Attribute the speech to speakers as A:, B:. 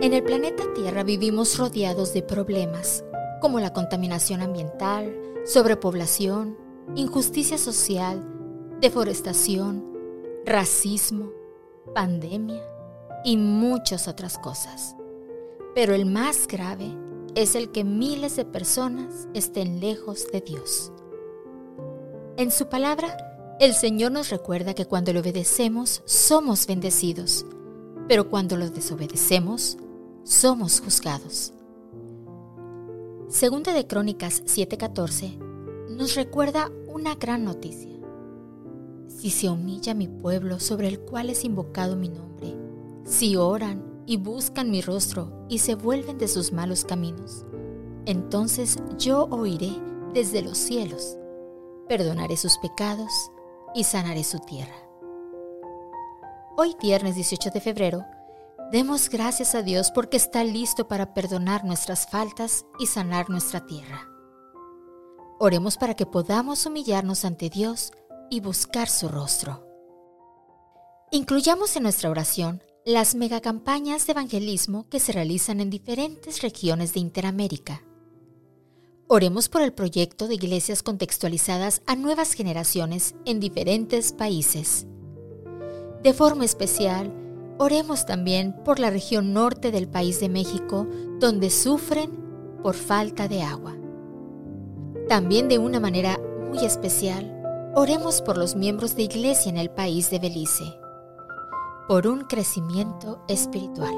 A: En el planeta Tierra vivimos rodeados de problemas como la contaminación ambiental, sobrepoblación, injusticia social, deforestación, racismo, pandemia y muchas otras cosas. Pero el más grave es el que miles de personas estén lejos de Dios. En su palabra, el Señor nos recuerda que cuando le obedecemos somos bendecidos, pero cuando lo desobedecemos somos juzgados. Segunda de Crónicas 7:14 nos recuerda una gran noticia. Si se humilla mi pueblo sobre el cual es invocado mi nombre, si oran y buscan mi rostro y se vuelven de sus malos caminos, entonces yo oiré desde los cielos, perdonaré sus pecados y sanaré su tierra. Hoy viernes 18 de febrero, Demos gracias a Dios porque está listo para perdonar nuestras faltas y sanar nuestra tierra. Oremos para que podamos humillarnos ante Dios y buscar su rostro. Incluyamos en nuestra oración las megacampañas de evangelismo que se realizan en diferentes regiones de Interamérica. Oremos por el proyecto de iglesias contextualizadas a nuevas generaciones en diferentes países. De forma especial, Oremos también por la región norte del país de México, donde sufren por falta de agua. También de una manera muy especial, oremos por los miembros de iglesia en el país de Belice, por un crecimiento espiritual.